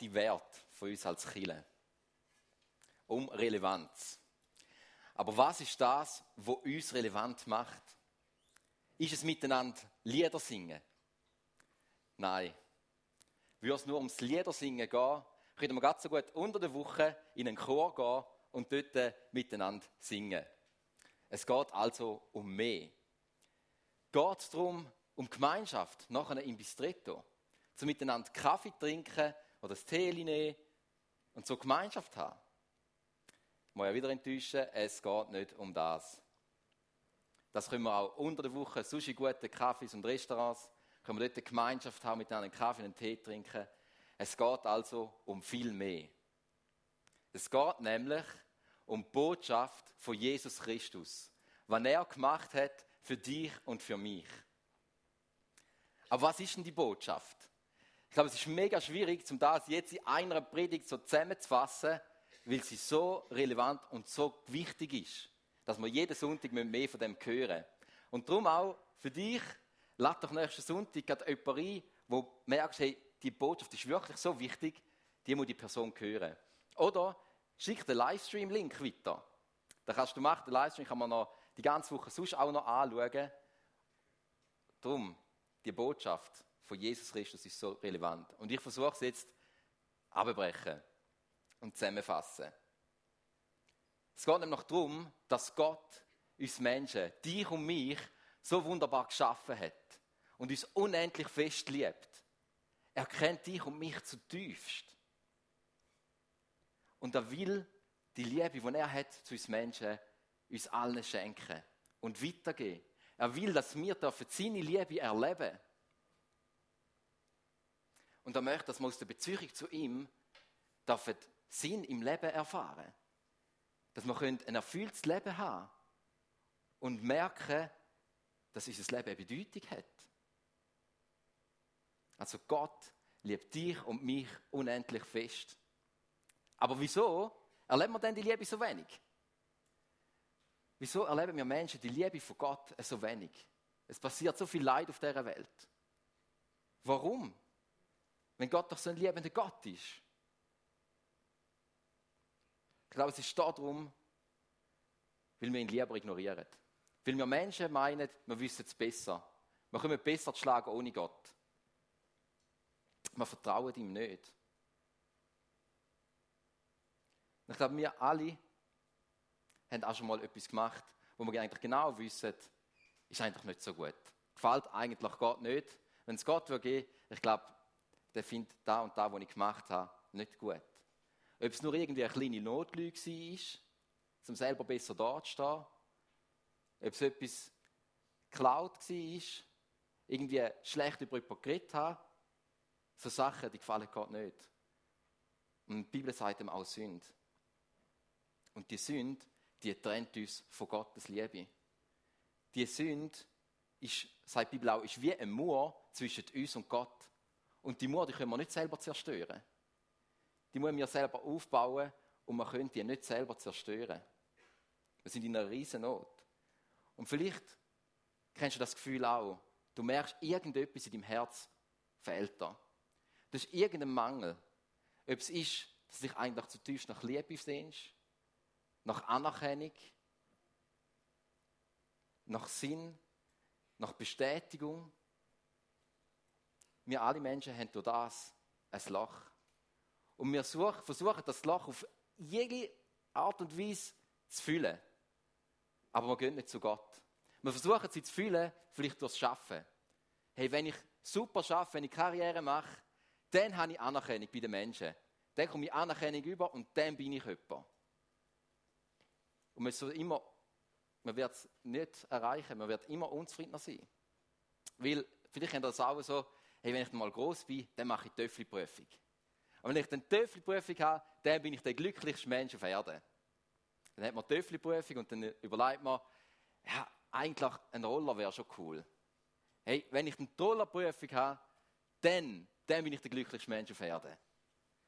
die Wert von uns als Chile. Um Relevanz. Aber was ist das, was uns relevant macht? Ist es miteinander Lieder singen? Nein. Würde es nur ums Liedersingen gehen, könnten wir ganz so gut unter der Woche in einen Chor gehen und dort miteinander singen. Es geht also um mehr. Geht es darum, um Gemeinschaft, nachher im Bistretto, zu miteinander Kaffee trinken oder das Tee nehmen und so Gemeinschaft haben. Ich muss ja wieder enttäuschen, es geht nicht um das. Das können wir auch unter der Woche, Sushi, gute Kaffees und Restaurants, können wir dort eine Gemeinschaft haben, mit einem Kaffee und Tee trinken. Es geht also um viel mehr. Es geht nämlich um die Botschaft von Jesus Christus, was er gemacht hat für dich und für mich. Aber was ist denn die Botschaft? Ich glaube, es ist mega schwierig, um das jetzt in einer Predigt so zusammenzufassen, weil sie so relevant und so wichtig ist, dass wir jeden Sonntag mehr von dem hören. Und darum auch für dich, lad doch nächsten Sonntag jemanden ein, wo merkst, hey, die Botschaft ist wirklich so wichtig, die muss die Person hören. Oder schick den Livestream-Link weiter. Da kannst du machen, den Livestream kann man noch die ganze Woche sonst auch noch anschauen. Darum, die Botschaft von Jesus Christus ist so relevant. Und ich versuche es jetzt abbrechen und zusammenfassen. Es geht nämlich darum, dass Gott uns Menschen, dich und mich, so wunderbar geschaffen hat und uns unendlich fest liebt. Er kennt dich und mich zutiefst. Und er will die Liebe, die er hat zu uns Menschen, uns allen schenken und weitergeben. Er will, dass wir seine Liebe erleben dürfen. Und er möchte, dass wir aus der Beziehung zu ihm dürfen Sinn im Leben erfahren. Dass wir ein erfülltes Leben haben und merken, dass unser Leben eine Bedeutung hat. Also Gott liebt dich und mich unendlich fest. Aber wieso erleben wir denn die Liebe so wenig? Wieso erleben wir Menschen die Liebe von Gott so wenig? Es passiert so viel Leid auf dieser Welt. Warum? Wenn Gott doch so ein liebender Gott ist. Ich glaube, es ist darum, weil wir ihn lieber ignorieren. Weil wir Menschen meinen, wir wissen es besser. Wir können besser schlagen ohne Gott. Wir vertrauen ihm nicht. ich glaube, wir alle haben auch schon mal etwas gemacht, wo wir eigentlich genau wissen, ist eigentlich nicht so gut. Gefällt eigentlich Gott nicht. Wenn es Gott will ich glaube, der findet da und da, was ich gemacht habe, nicht gut. Ob es nur irgendwie eine kleine Notlüge war, um selber besser dazustehen, ob es etwas geklaut war, irgendwie schlecht über jemanden geredet haben, so Sachen, die gefallen Gott nicht. Und die Bibel sagt ihm auch Sünde. Und die Sünde, die trennt uns von Gottes Liebe. Die Sünde ist, sagt die Bibel auch, ist wie ein Mauer zwischen uns und Gott. Und die Mauer, die können wir nicht selber zerstören. Die müssen wir selber aufbauen und wir können die nicht selber zerstören. Wir sind in einer riesen Not. Und vielleicht kennst du das Gefühl auch. Du merkst, irgendetwas in deinem Herz fehlt da. Das ist irgendein Mangel. Ob es ist, dass du dich eigentlich zutiefst nach Liebe sehnst, nach Anerkennung, nach Sinn, nach Bestätigung, wir alle Menschen haben durch das ein Loch. Und wir versuchen, das Loch auf jede Art und Weise zu füllen. Aber wir gehen nicht zu Gott. Wir versuchen sie zu füllen, vielleicht durchs Schaffen. Hey, wenn ich super schaffe, wenn ich Karriere mache, dann habe ich Anerkennung bei den Menschen. Dann komme ich Anerkennung über und dann bin ich jemand. Und man, immer, man wird es nicht erreichen, man wird immer unzufriedener sein. Weil, vielleicht kennt ihr das auch so, hey, wenn ich mal groß bin, dann mache ich Töffelprüfung. Und wenn ich dann Töffelprüfung habe, dann bin ich der glücklichste Mensch auf Erden. Dann hat man Töffelprüfung und dann überlegt man, ja, eigentlich ein Roller wäre schon cool. Hey, wenn ich eine Rollerprüfung habe, dann, dann bin ich der glücklichste Mensch auf Erden.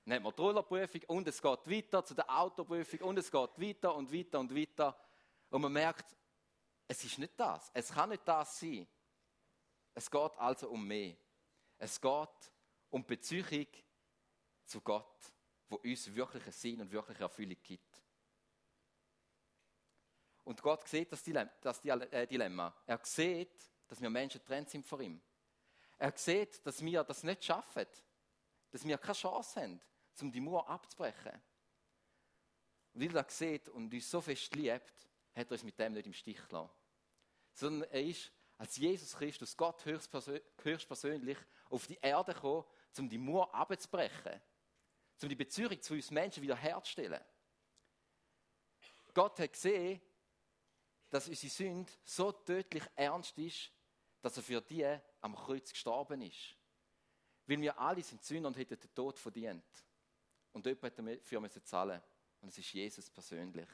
Dann hat man die Rollerprüfung und es geht weiter zu der Autoprüfung und es geht weiter und weiter und weiter. Und man merkt, es ist nicht das. Es kann nicht das sein. Es geht also um mehr. Es geht um die Beziehung zu Gott, wo uns wirklichen Sinn und wirkliche Erfüllung gibt. Und Gott sieht das äh, Dilemma. Er sieht, dass wir Menschen trennt sind vor ihm. Er sieht, dass wir das nicht schaffen, dass wir keine Chance haben, um die Mauer abzubrechen. Und weil er das sieht und uns so fest liebt, hat er uns mit dem nicht im Stich gelassen. Sondern er ist als Jesus Christus, Gott höchstpersönlich, auf die Erde gekommen, um die Mauer abzubrechen, um die Beziehung zu uns Menschen wiederherzustellen. Gott hat gesehen, dass unsere Sünde so tödlich ernst ist, dass er für die am Kreuz gestorben ist. Weil wir alle sind Sünder und hätten den Tod verdient. Und jemand hat dafür zahlen Und es ist Jesus persönlich.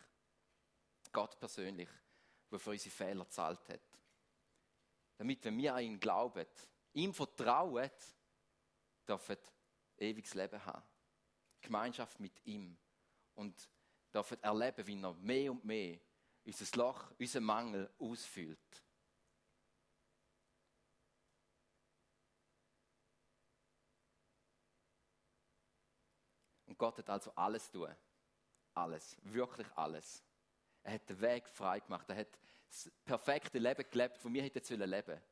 Gott persönlich, der für unsere Fehler gezahlt hat. Damit, wenn wir an ihn glauben, ihm vertrauen, dürfen ewiges Leben haben. Gemeinschaft mit ihm. Und dürfen erleben, wie er mehr und mehr unser Loch, unseren Mangel ausfüllt. Und Gott hat also alles tun. Alles. Wirklich alles. Er hat den Weg frei gemacht. Er hat das perfekte Leben gelebt, das wir hätten leben sollen.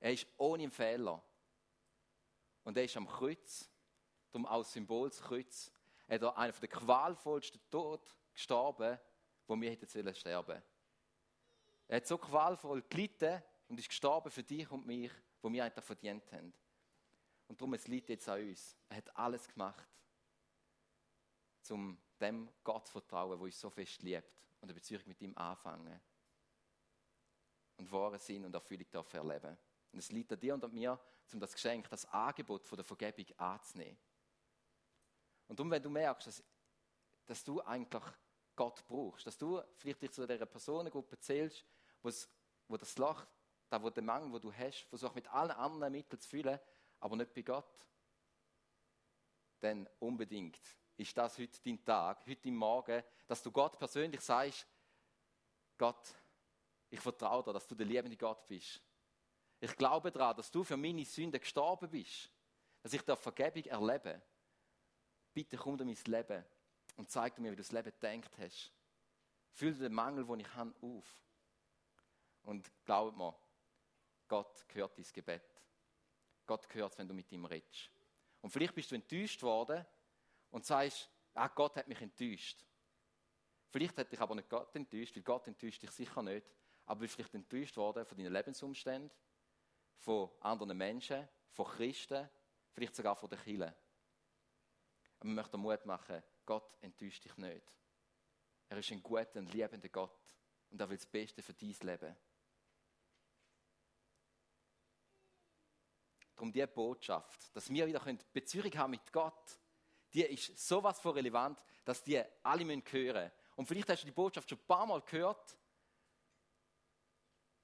Er ist ohne Fehler. Und er ist am Kreuz, darum als Symbol des Kreuz, hat er einen der qualvollsten Tod gestorben, wo wir hätten sollen sterben. Er hat so qualvoll gelitten und ist gestorben für dich und mich, wo wir eigentlich verdient haben. Und darum es liegt jetzt an uns. Er hat alles gemacht, um dem Gott zu vertrauen, wo uns so fest liebt und eine Beziehung mit ihm anfangen und wahren Sinn und Erfüllung dafür erleben. Und es liegt an dir und an mir, um das Geschenk, das Angebot von der Vergebung anzunehmen. Und darum, wenn du merkst, dass, dass du eigentlich Gott brauchst. Dass du vielleicht dich zu dieser Personengruppe zählst, wo das Loch, da wo der Mangel, wo du hast, versuchst mit allen anderen Mitteln zu füllen, aber nicht bei Gott. Dann unbedingt ist das heute dein Tag, heute im Morgen, dass du Gott persönlich sagst, Gott, ich vertraue dir, dass du der liebende Gott bist. Ich glaube daran, dass du für meine Sünden gestorben bist, dass ich der Vergebung erlebe. Bitte komm in mein Leben und zeig mir, wie du das Leben gedacht hast. Füll den Mangel, den ich habe, auf. Und glaub mir, Gott hört dein Gebet. Gott hört wenn du mit ihm redest. Und vielleicht bist du enttäuscht worden und sagst, ah, Gott hat mich enttäuscht. Vielleicht hat dich aber nicht Gott enttäuscht, weil Gott enttäuscht dich sicher nicht. Aber bist vielleicht enttäuscht worden von deinen Lebensumständen, von anderen Menschen, von Christen, vielleicht sogar von den Kirchen. Aber ich möchte Mut machen, Gott enttäuscht dich nicht. Er ist ein guter und liebender Gott und er will das Beste für dein Leben. Darum diese Botschaft, dass wir wieder Beziehung haben mit Gott, die ist sowas von relevant, dass die alle hören müssen. Und vielleicht hast du die Botschaft schon ein paar Mal gehört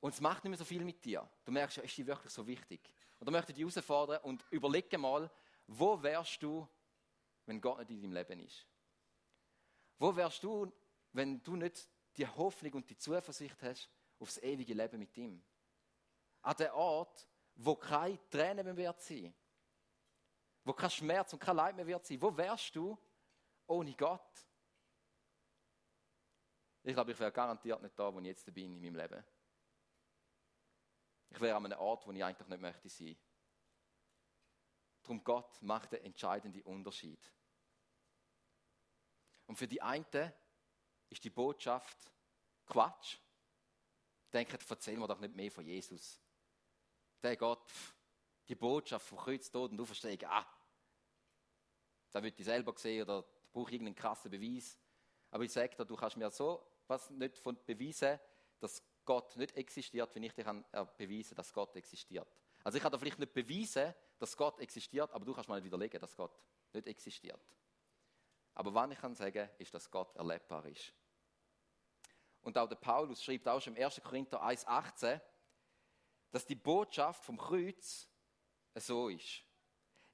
und es macht nicht mehr so viel mit dir. Du merkst, ist die wirklich so wichtig? Und da möchte ich dich herausfordern und überlege mal, wo wärst du, wenn Gott nicht in deinem Leben ist? Wo wärst du, wenn du nicht die Hoffnung und die Zuversicht hast aufs ewige Leben mit ihm? An der Ort, wo keine Tränen mehr wird sein, wo kein Schmerz und kein Leid mehr wird sein. Wo wärst du ohne Gott? Ich glaube, ich wäre garantiert nicht da, wo ich jetzt bin in meinem Leben. Ich wäre an einem Ort, wo ich eigentlich nicht möchte sein. Darum Gott macht den entscheidenden Unterschied. Und für die einen ist die Botschaft Quatsch. Denken, erzähl mir doch nicht mehr von Jesus. Der Gott, die Botschaft vom Kreuz, Tod und Auferstehung, ah, das wird ich selber sehen oder brauche irgendeinen krassen Beweis. Aber ich sage dir, du kannst mir so was nicht von beweisen, dass Gott nicht existiert, wenn ich dir kann äh, beweisen dass Gott existiert. Also ich kann dir vielleicht nicht beweisen, dass Gott existiert, aber du kannst mal widerlegen, dass Gott nicht existiert. Aber wann ich kann sagen, ist, dass Gott erlebbar ist. Und auch der Paulus schreibt auch schon im 1. Korinther 1,18, dass die Botschaft vom Kreuz so ist.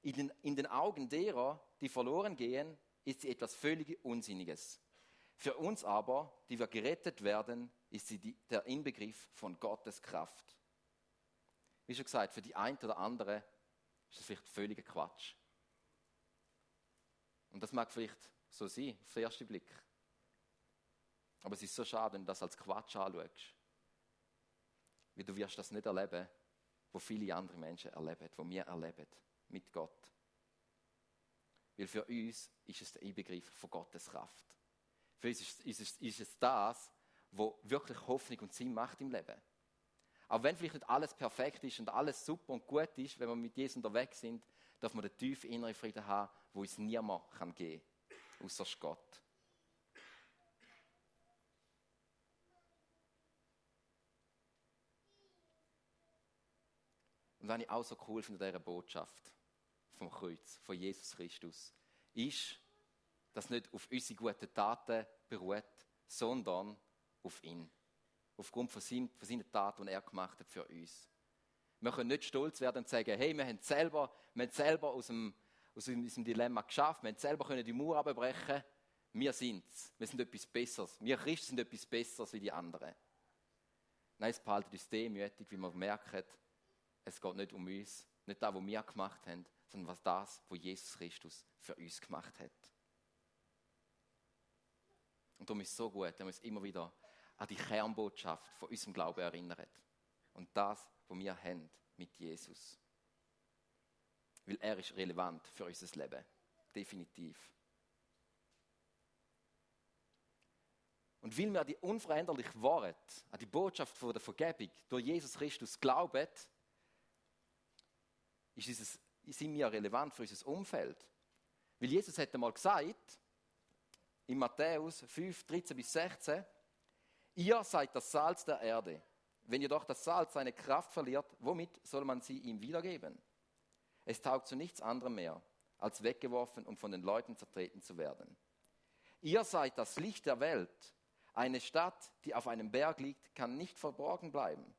In den, in den Augen derer, die verloren gehen, ist sie etwas völlig Unsinniges. Für uns aber, die wir gerettet werden, ist sie die, der Inbegriff von Gottes Kraft. Wie schon gesagt, für die eine oder andere ist das vielleicht völliger Quatsch. Und das mag vielleicht so sein, auf den ersten Blick. Aber es ist so schade, wenn du das als Quatsch anschaust. Weil du wirst das nicht erleben, wo viele andere Menschen erleben, wo wir erleben mit Gott. Weil für uns ist es der Inbegriff von Gottes Kraft. Für uns ist, ist, es, ist es das, was wirklich Hoffnung und Sinn macht im Leben. Auch wenn vielleicht nicht alles perfekt ist und alles super und gut ist, wenn wir mit Jesus unterwegs sind, darf man den tiefen inneren Frieden haben, wo uns niemand kann geben kann, außer Gott. Und was ich auch so cool finde dieser Botschaft vom Kreuz, von Jesus Christus, ist, dass nicht auf unsere guten Taten beruht, sondern auf ihn. Aufgrund von, seinem, von seinen Taten, die er gemacht hat für uns. Wir können nicht stolz werden und sagen, hey, wir haben selber, wir haben selber aus, dem, aus unserem Dilemma geschafft, wir haben selber können die Mauer abbrechen. Wir sind's. Wir sind etwas Besseres. Wir Christen sind etwas Besseres wie die anderen. Nein, es behaltet uns demütig, wie wir merken, es geht nicht um uns, nicht das, was wir gemacht haben, sondern was das, was Jesus Christus für uns gemacht hat. Und darum ist es so gut, dass wir uns immer wieder an die Kernbotschaft von unserem Glauben erinnern. Und das, was wir haben mit Jesus. Weil er ist relevant für unser Leben. Definitiv. Und weil wir an die unveränderliche Wahrheit, an die Botschaft von der Vergebung durch Jesus Christus glauben, ist dieses, sind wir relevant für unser Umfeld. Weil Jesus hat einmal gesagt, in Matthäus 5, 13 bis 16, ihr seid das Salz der Erde. Wenn jedoch das Salz seine Kraft verliert, womit soll man sie ihm wiedergeben? Es taugt zu nichts anderem mehr, als weggeworfen und von den Leuten zertreten zu werden. Ihr seid das Licht der Welt. Eine Stadt, die auf einem Berg liegt, kann nicht verborgen bleiben.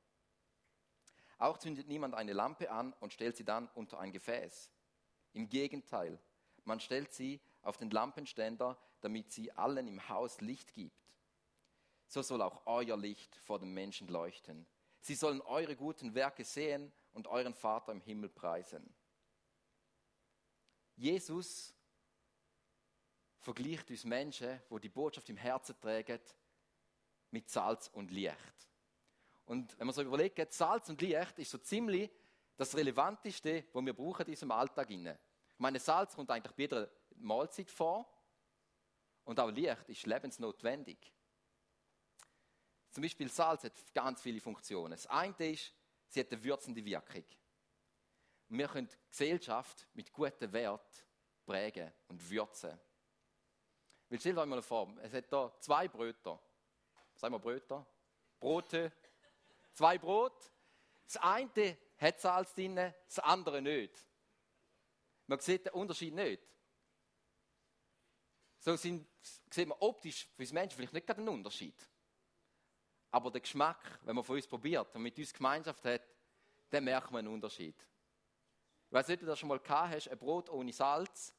Auch zündet niemand eine Lampe an und stellt sie dann unter ein Gefäß. Im Gegenteil, man stellt sie auf den Lampenständer, damit sie allen im Haus Licht gibt. So soll auch euer Licht vor den Menschen leuchten. Sie sollen eure guten Werke sehen und euren Vater im Himmel preisen. Jesus vergleicht uns Menschen, wo die Botschaft im Herzen tragen, mit Salz und Licht. Und wenn man so überlegt, Salz und Licht ist so ziemlich das Relevanteste, was wir brauchen in diesem Alltag. Ich meine, Salz kommt eigentlich bei jeder Mahlzeit vor und auch Licht ist lebensnotwendig. Zum Beispiel Salz hat ganz viele Funktionen. Das eine ist, sie hat eine würzende Wirkung. Wir können die Gesellschaft mit guten Wert prägen und würzen. Weil stell dir mal vor, es hat hier zwei Bröter. Sagen wir Bröter? Brote, Zwei Brot. Das eine hat Salz drin, das andere nicht. Man sieht den Unterschied nicht. So sind, sieht man optisch für uns Menschen vielleicht nicht einen Unterschied. Aber der Geschmack, wenn man von uns probiert und mit uns Gemeinschaft hat, dann merkt man einen Unterschied. Ich weiß nicht, ob du das schon mal gehabt hast, ein Brot ohne Salz.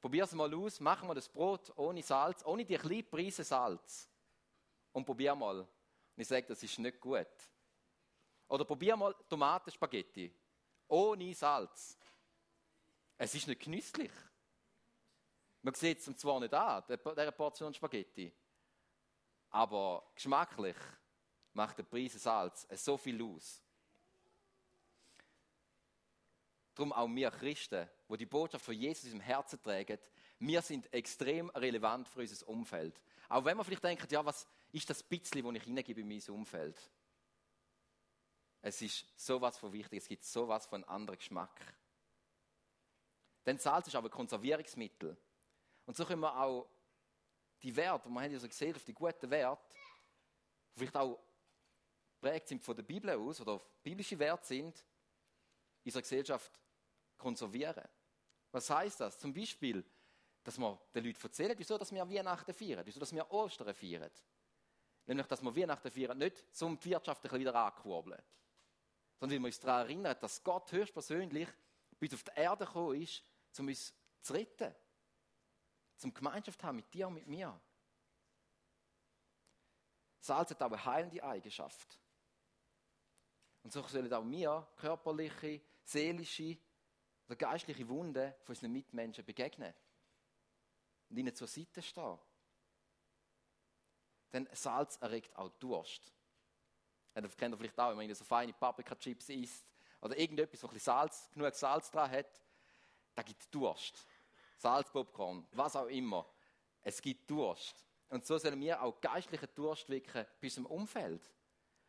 Probier es mal aus, mach mal das Brot ohne Salz, ohne die kleine Prise Salz. Und probier mal. Und ich sage, das ist nicht gut. Oder probier mal Tomatenspaghetti. Ohne Salz. Es ist nicht genüsslich. Man sieht es zwar nicht an, dieser Portion Spaghetti. Aber geschmacklich macht der Preis Salz so viel aus. Darum auch wir Christen, wo die Botschaft von Jesus im Herzen tragen, wir sind extrem relevant für unser Umfeld. Auch wenn man vielleicht denkt, ja, was ist das bisschen, das ich hineingebe in mein Umfeld? Es ist sowas von wichtig, es gibt sowas von anderen Geschmack. Denn Salz ist aber ein Konservierungsmittel. Und so können wir auch die Werte, man hat ja so gesehen, auf die guten Werte, die vielleicht auch prägt sind von der Bibel aus oder biblische Werte sind, in unserer Gesellschaft konservieren. Was heißt das? Zum Beispiel, dass wir den Leuten erzählen, wieso dass wir Weihnachten feiern, wieso dass wir Ostern feiern. Nämlich, dass wir Weihnachten feiern, nicht um die Wirtschaft ein wieder anzukurbeln, sondern weil wir uns daran erinnern, dass Gott höchstpersönlich bis auf die Erde gekommen ist, um uns zu retten. Zum Gemeinschaft haben mit dir und mit mir. Salz hat auch eine heilende Eigenschaft. Und so sollen auch wir körperliche, seelische oder geistliche Wunden von unseren Mitmenschen begegnen. und ihnen zur Seite stehen. Denn Salz erregt auch Durst. Das kennt ihr vielleicht auch, wenn man so feine Paprika-Chips isst oder irgendetwas, wo ein Salz, genug Salz dran hat, da gibt Durst. Salzpopcorn, was auch immer. Es gibt Durst. Und so sollen wir auch geistlichen Durst wecken bei unserem Umfeld.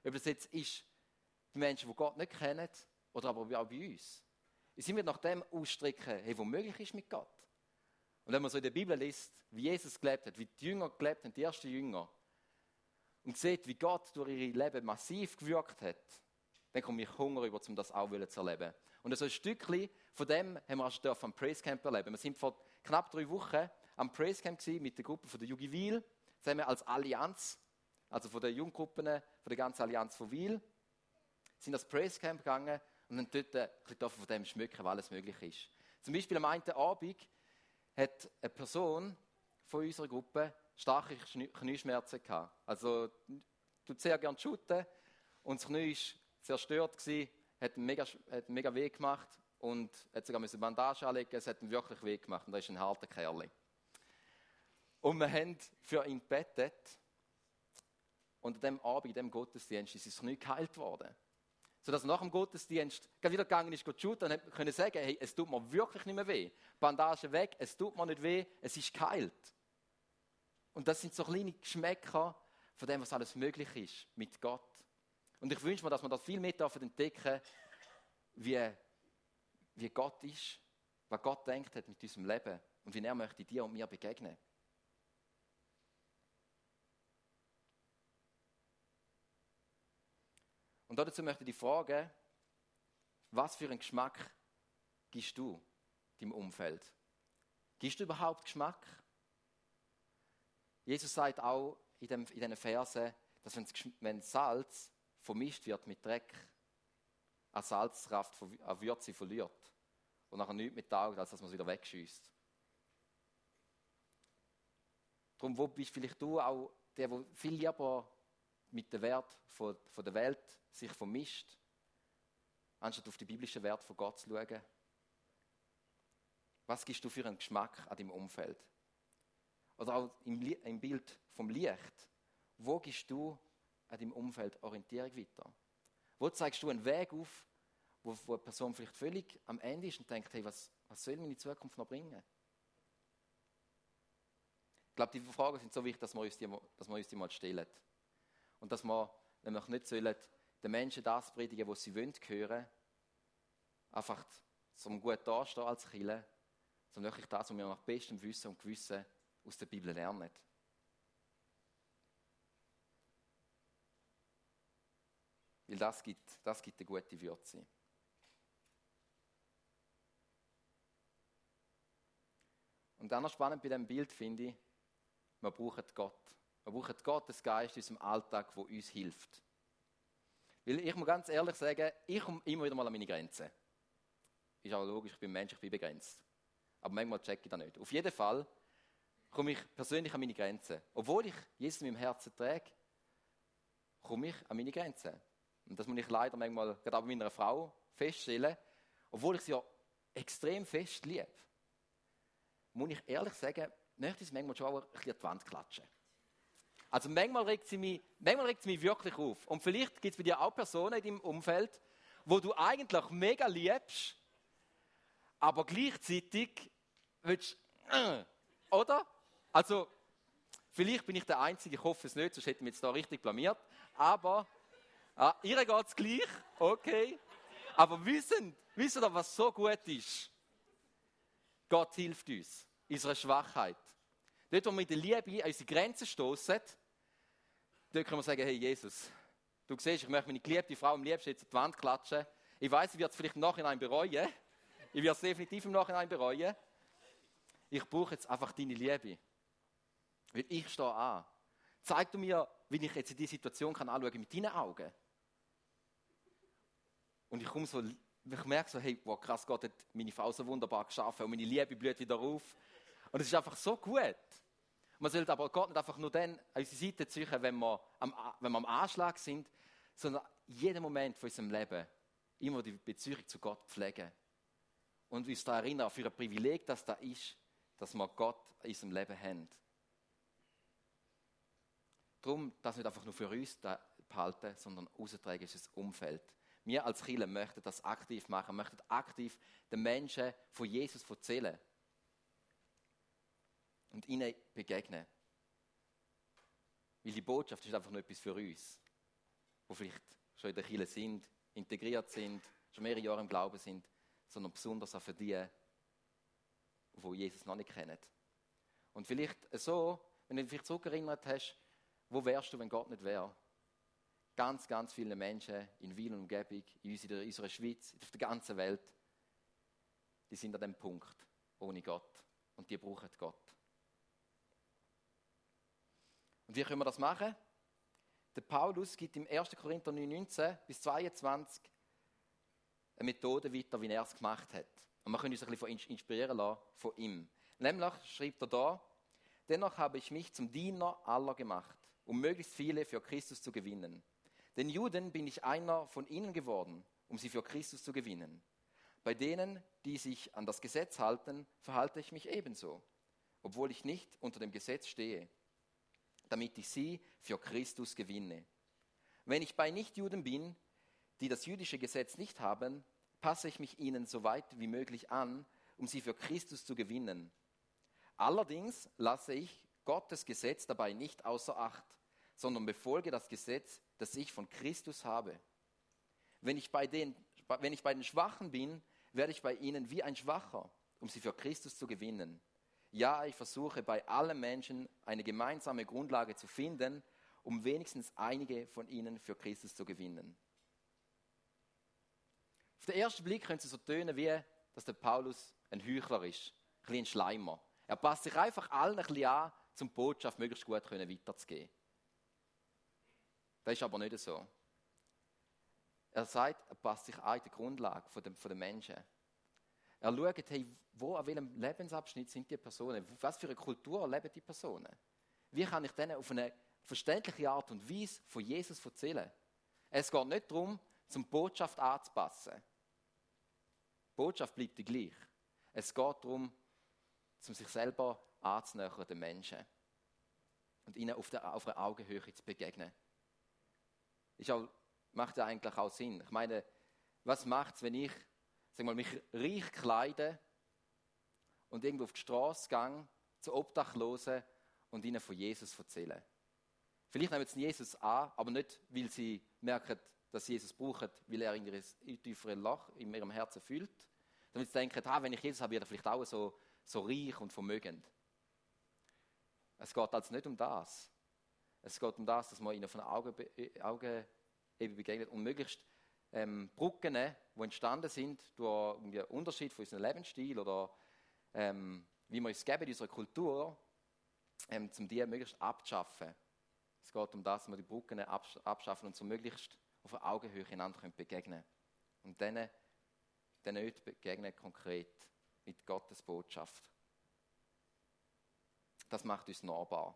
Ob das jetzt ist, die Menschen, die Gott nicht kennen, oder aber auch bei uns. sind wir nach dem ausstrecken, hey, wo möglich ist mit Gott. Und wenn man so in der Bibel liest, wie Jesus gelebt hat, wie die Jünger gelebt haben, die ersten Jünger, und sieht, wie Gott durch ihr Leben massiv gewirkt hat, dann komme ich Hunger über, um das auch zu erleben. Und so ein Stückchen von dem haben wir auch am Praise Camp erleben. Wir sind vor knapp drei Wochen am Praise Camp mit der Gruppe von der Jugi Wiel, zusammen als Allianz, also von den Junggruppen, von der ganzen Allianz von Wiel, sind das Praise Camp gegangen und dann dort ein bisschen von dem schmücken, weil alles möglich ist. Zum Beispiel am einen Abend hat eine Person von unserer Gruppe starke Knieschmerzen gehabt. Also, tut sehr gerne shooten und das Knie war zerstört gewesen, hat mega, hat mega weh gemacht und hat sogar eine Bandage anlegen, es hat ihm wirklich weh gemacht und er ist ein harter Kerl. Und wir haben für ihn gebetet und an dem Abend, in dem Gottesdienst, ist sein Knie geheilt worden. Sodass er nach dem Gottesdienst wieder gegangen ist, shooten und konnte sagen, hey, es tut mir wirklich nicht mehr weh. Bandage weg, es tut mir nicht weh, es ist geheilt. Und das sind so kleine Geschmäcker von dem, was alles möglich ist mit Gott. Und ich wünsche mir, dass wir das viel mehr entdecken wie, wie Gott ist, was Gott denkt hat mit unserem Leben und wie er möchte dir und mir begegnen. Und dazu möchte ich die Frage, was für einen Geschmack gibst du deinem Umfeld? Gibst du überhaupt Geschmack? Jesus sagt auch in, diesen Versen, dass wenn Salz vermischt wird mit Dreck, an Salzkraft, an Würze verliert. Und nachher nichts mit taugt, als dass man es wieder wegschießt. Darum, wo bist vielleicht du auch der, der viel lieber mit dem Wert der Welt sich vermischt, anstatt auf die biblischen Werte von Gott zu schauen? Was gibst du für einen Geschmack an deinem Umfeld? Oder auch im, im Bild vom Licht. Wo gibst du an deinem Umfeld Orientierung weiter? Wo zeigst du einen Weg auf, wo, wo eine Person vielleicht völlig am Ende ist und denkt, hey, was, was soll meine Zukunft noch bringen? Ich glaube, diese Fragen sind so wichtig, dass wir uns die, dass wir uns die mal stellen. Und dass wir nämlich nicht sollen, den Menschen das predigen, was sie wollen hören, einfach zum gut dastehen als Kille, sondern wirklich das, was wir nach bestem Wissen und Gewissen aus der Bibel lernen. Weil das gibt, das gibt eine gute Würze. Und dann noch spannend bei diesem Bild finde ich, wir brauchen Gott. Wir brauchen Gottes Geist in unserem Alltag, der uns hilft. Weil ich muss ganz ehrlich sagen, ich komme immer wieder mal an meine Grenzen. Ist auch logisch, ich bin Mensch, ich bin begrenzt. Aber manchmal checke ich das nicht. Auf jeden Fall komme ich persönlich an meine Grenzen. Obwohl ich Jesus in meinem Herzen trage, komme ich an meine Grenzen. Und das muss ich leider manchmal, gerade auch bei meiner Frau, feststellen. Obwohl ich sie ja extrem fest liebe, muss ich ehrlich sagen, möchte ich manchmal schon auch ein bisschen die Wand klatschen. Also manchmal regt, sie mich, manchmal regt sie mich wirklich auf. Und vielleicht gibt es bei dir auch Personen in deinem Umfeld, wo du eigentlich mega liebst, aber gleichzeitig willst, äh, oder? Also, vielleicht bin ich der Einzige, ich hoffe es nicht, sonst hätten wir jetzt da richtig blamiert. Aber, ah, ihr geht es gleich, okay. Aber wissen, wissen ihr, was so gut ist? Gott hilft uns, unserer Schwachheit. Dort, wo wir mit der Liebe an unsere Grenzen stoßen, dort können wir sagen, hey Jesus, du siehst, ich möchte meine geliebte Frau am liebsten jetzt an die Wand klatschen. Ich weiß, ich werde es vielleicht im Nachhinein bereuen. Ich werde es definitiv im Nachhinein bereuen. Ich brauche jetzt einfach deine Liebe. Weil ich stehe an. Zeig du mir, wie ich jetzt in diese Situation kann anschauen mit deinen Augen. Und ich komme so, ich merke so, hey, wow, krass, Gott hat meine Frau so wunderbar geschaffen und meine Liebe blüht wieder auf. Und es ist einfach so gut. Man sollte aber Gott nicht einfach nur dann an unsere Seite ziehen, wenn wir, am, wenn wir am Anschlag sind, sondern jeden Moment von unserem Leben immer die Beziehung zu Gott pflegen. Und uns daran erinnern, für ein Privileg, dass da ist, dass wir Gott in unserem Leben haben. Darum, das nicht einfach nur für uns behalten, sondern austragen ist das Umfeld. Wir als Kirche möchten das aktiv machen, möchten aktiv den Menschen von Jesus erzählen und ihnen begegnen. Weil die Botschaft ist einfach nur etwas für uns, die vielleicht schon in der Kirche sind, integriert sind, schon mehrere Jahre im Glauben sind, sondern besonders auch für die, die Jesus noch nicht kennen. Und vielleicht so, wenn du dich zurückerinnert hast, wo wärst du, wenn Gott nicht wäre? Ganz, ganz viele Menschen in Wien und Umgebung, in unserer Schweiz, auf der ganzen Welt, die sind an dem Punkt ohne Gott. Und die brauchen Gott. Und wie können wir das machen? Der Paulus gibt im 1. Korinther 19 bis 22 eine Methode weiter, wie er es gemacht hat. Und wir können uns ein bisschen inspirieren lassen von ihm. Nämlich schreibt er da, dennoch habe ich mich zum Diener aller gemacht, um möglichst viele für Christus zu gewinnen. Den Juden bin ich einer von ihnen geworden, um sie für Christus zu gewinnen. Bei denen, die sich an das Gesetz halten, verhalte ich mich ebenso, obwohl ich nicht unter dem Gesetz stehe damit ich sie für Christus gewinne. Wenn ich bei Nichtjuden bin, die das jüdische Gesetz nicht haben, passe ich mich ihnen so weit wie möglich an, um sie für Christus zu gewinnen. Allerdings lasse ich Gottes Gesetz dabei nicht außer Acht, sondern befolge das Gesetz, das ich von Christus habe. Wenn ich bei den, wenn ich bei den Schwachen bin, werde ich bei ihnen wie ein Schwacher, um sie für Christus zu gewinnen. Ja, ich versuche bei allen Menschen eine gemeinsame Grundlage zu finden, um wenigstens einige von ihnen für Christus zu gewinnen. Auf den ersten Blick könnte es so tönen, wie dass der Paulus ein Heuchler ist, ein, ein Schleimer. Er passt sich einfach allen ein bisschen an, um die Botschaft möglichst gut weiterzugeben. Das ist aber nicht so. Er sagt, er passt sich an die Grundlage der Menschen. Er schaut, hey, wo, an welchem Lebensabschnitt sind die Personen? Was für eine Kultur leben die Personen? Wie kann ich denen auf eine verständliche Art und Weise von Jesus erzählen? Es geht nicht darum, zum Botschaft anzupassen. Die Botschaft bleibt die gleich. Es geht darum, um sich selber anzunähern, den Menschen. Und ihnen auf, der, auf einer Augenhöhe zu begegnen. Ist auch, macht ja eigentlich auch Sinn. Ich meine, was macht es, wenn ich sag mal, mich reich kleide und irgendwo auf die Straße gehe, zu Obdachlosen und ihnen von Jesus erzählen. Vielleicht nehmen sie Jesus an, aber nicht, weil sie merken, dass sie Jesus brauchen, weil er in ihr tieferes Loch in ihrem Herzen fühlt, damit sie denken, ah, wenn ich Jesus habe, wird er vielleicht auch so, so reich und vermögend. Es geht also nicht um das. Es geht um das, dass man ihnen von Augen, Augen eben begegnet und möglichst ähm, Brücken, die entstanden sind durch den Unterschied von unserem Lebensstil oder ähm, wie wir es geben in unserer Kultur, ähm, um die möglichst abzuschaffen. Es geht um das, dass wir die Brücken abschaffen und so möglichst auf Augenhöhe einander begegnen können. Und denen, denen nicht begegnen konkret mit Gottes Botschaft. Das macht uns nahbar.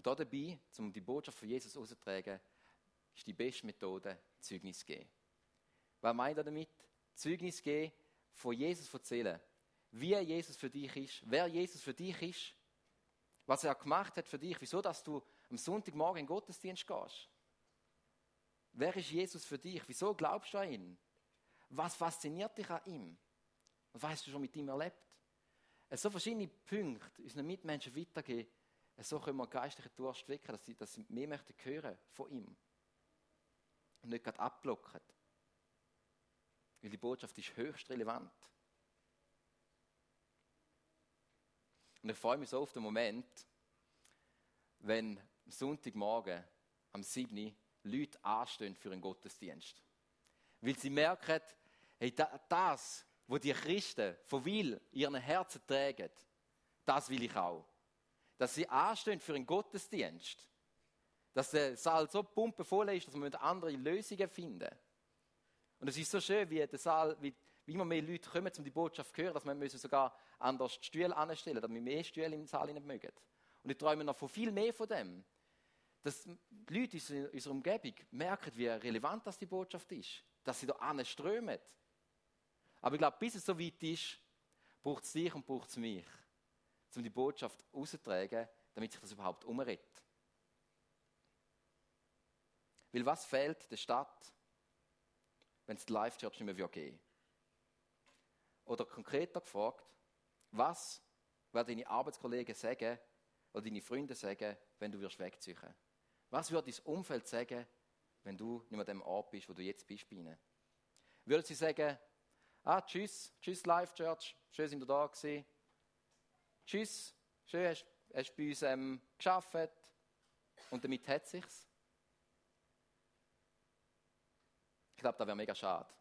Und da dabei, um die Botschaft von Jesus auszutragen, ist die beste Methode Zeugnis geben. Was meint er damit? Zeugnis geben, von Jesus erzählen. Wie Jesus für dich ist, wer Jesus für dich ist, was er gemacht hat für dich, wieso dass du am Sonntagmorgen in den Gottesdienst gehst. Wer ist Jesus für dich? Wieso glaubst du an ihn? Was fasziniert dich an ihm? Was hast du schon mit ihm erlebt? Es so verschiedene Punkte unseren Mitmenschen weitergeben, so können wir geistliche Durst wecken, dass sie, dass sie mehr möchten hören von ihm. Und nicht gerade abblocken. Weil die Botschaft ist höchst relevant. Und ich freue mich so auf den Moment, wenn am Sonntagmorgen am 7. Leute anstehen für einen Gottesdienst. Weil sie merken, hey, das, wo die Christen von Will ihren Herzen tragen, das will ich auch dass sie anstehen für einen Gottesdienst. Dass der Saal so pumpevoll ist, dass wir andere Lösungen finden. Und es ist so schön, wie der Saal, wie, wie immer mehr Leute kommen, um die Botschaft zu hören, dass wir sogar anders Stühle anstellen, damit wir mehr Stühle im Saal nicht mögen. Und ich träume noch von viel mehr von dem. Dass die Leute in unserer Umgebung merken, wie relevant das die Botschaft ist. dass sie da strömen. Aber ich glaube, bis es so weit ist, braucht es dich und braucht es mich, um die Botschaft auszutragen, damit sich das überhaupt umredet. Weil was fehlt der Stadt, wenn es die Life Church nicht mehr geben Oder konkreter gefragt, was werden deine Arbeitskollegen sagen oder deine Freunde sagen, wenn du wegziehen wirst Was würde dein Umfeld sagen, wenn du nicht mehr dem Ort bist, wo du jetzt bist bei ihnen? Würden sie sagen, ah, tschüss, tschüss Life Church, schön, sind ihr da gewesen. Tschüss, schön, hast, hast bei uns ähm, geschafft. Und damit hat es sich. Ich glaube, das wäre mega schade.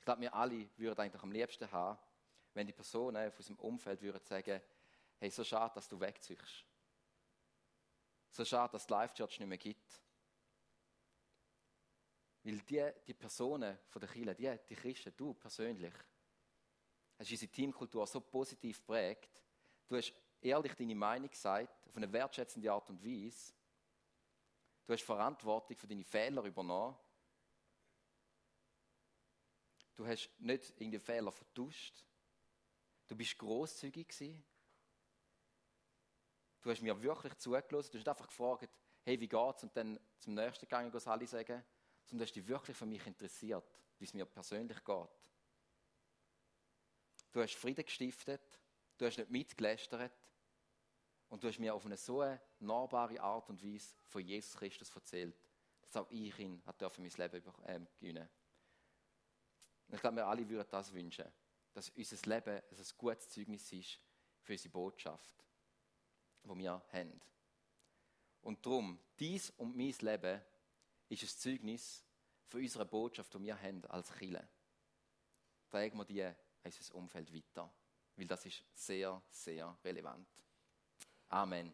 Ich glaube, wir alle würden eigentlich am liebsten haben, wenn die Personen aus unserem Umfeld würden sagen, hey, so schade, dass du wegziehst. So schade, dass die Life Church nicht mehr gibt. Weil die, die Personen von der Kirche, die, die Christen, du persönlich, hast unsere Teamkultur so positiv geprägt. Du hast ehrlich deine Meinung gesagt, auf eine wertschätzende Art und Weise. Du hast Verantwortung für deine Fehler übernommen. Du hast nicht irgendeine Fehler vertuscht. Du bist großzügig gewesen. Du hast mir wirklich zugelassen. Du hast einfach gefragt, hey, wie geht's? Und dann zum nächsten gegangen, was alle sagen. Sondern du hast dich wirklich für mich interessiert, wie es mir persönlich geht. Du hast Frieden gestiftet. Du hast nicht mitgelästert. Und du hast mir auf eine so nahbare Art und Weise von Jesus Christus erzählt, dass auch ich ihn dürfen mein Leben ähm, gewinnen. Und ich glaube, wir alle würden das wünschen, dass unser Leben ein gutes Zeugnis ist für unsere Botschaft, die wir haben. Und darum, dies und mein Leben ist ein Zeugnis für unsere Botschaft, die wir haben als Chile. Tragen wir die in unser Umfeld weiter, weil das ist sehr, sehr relevant. Amen.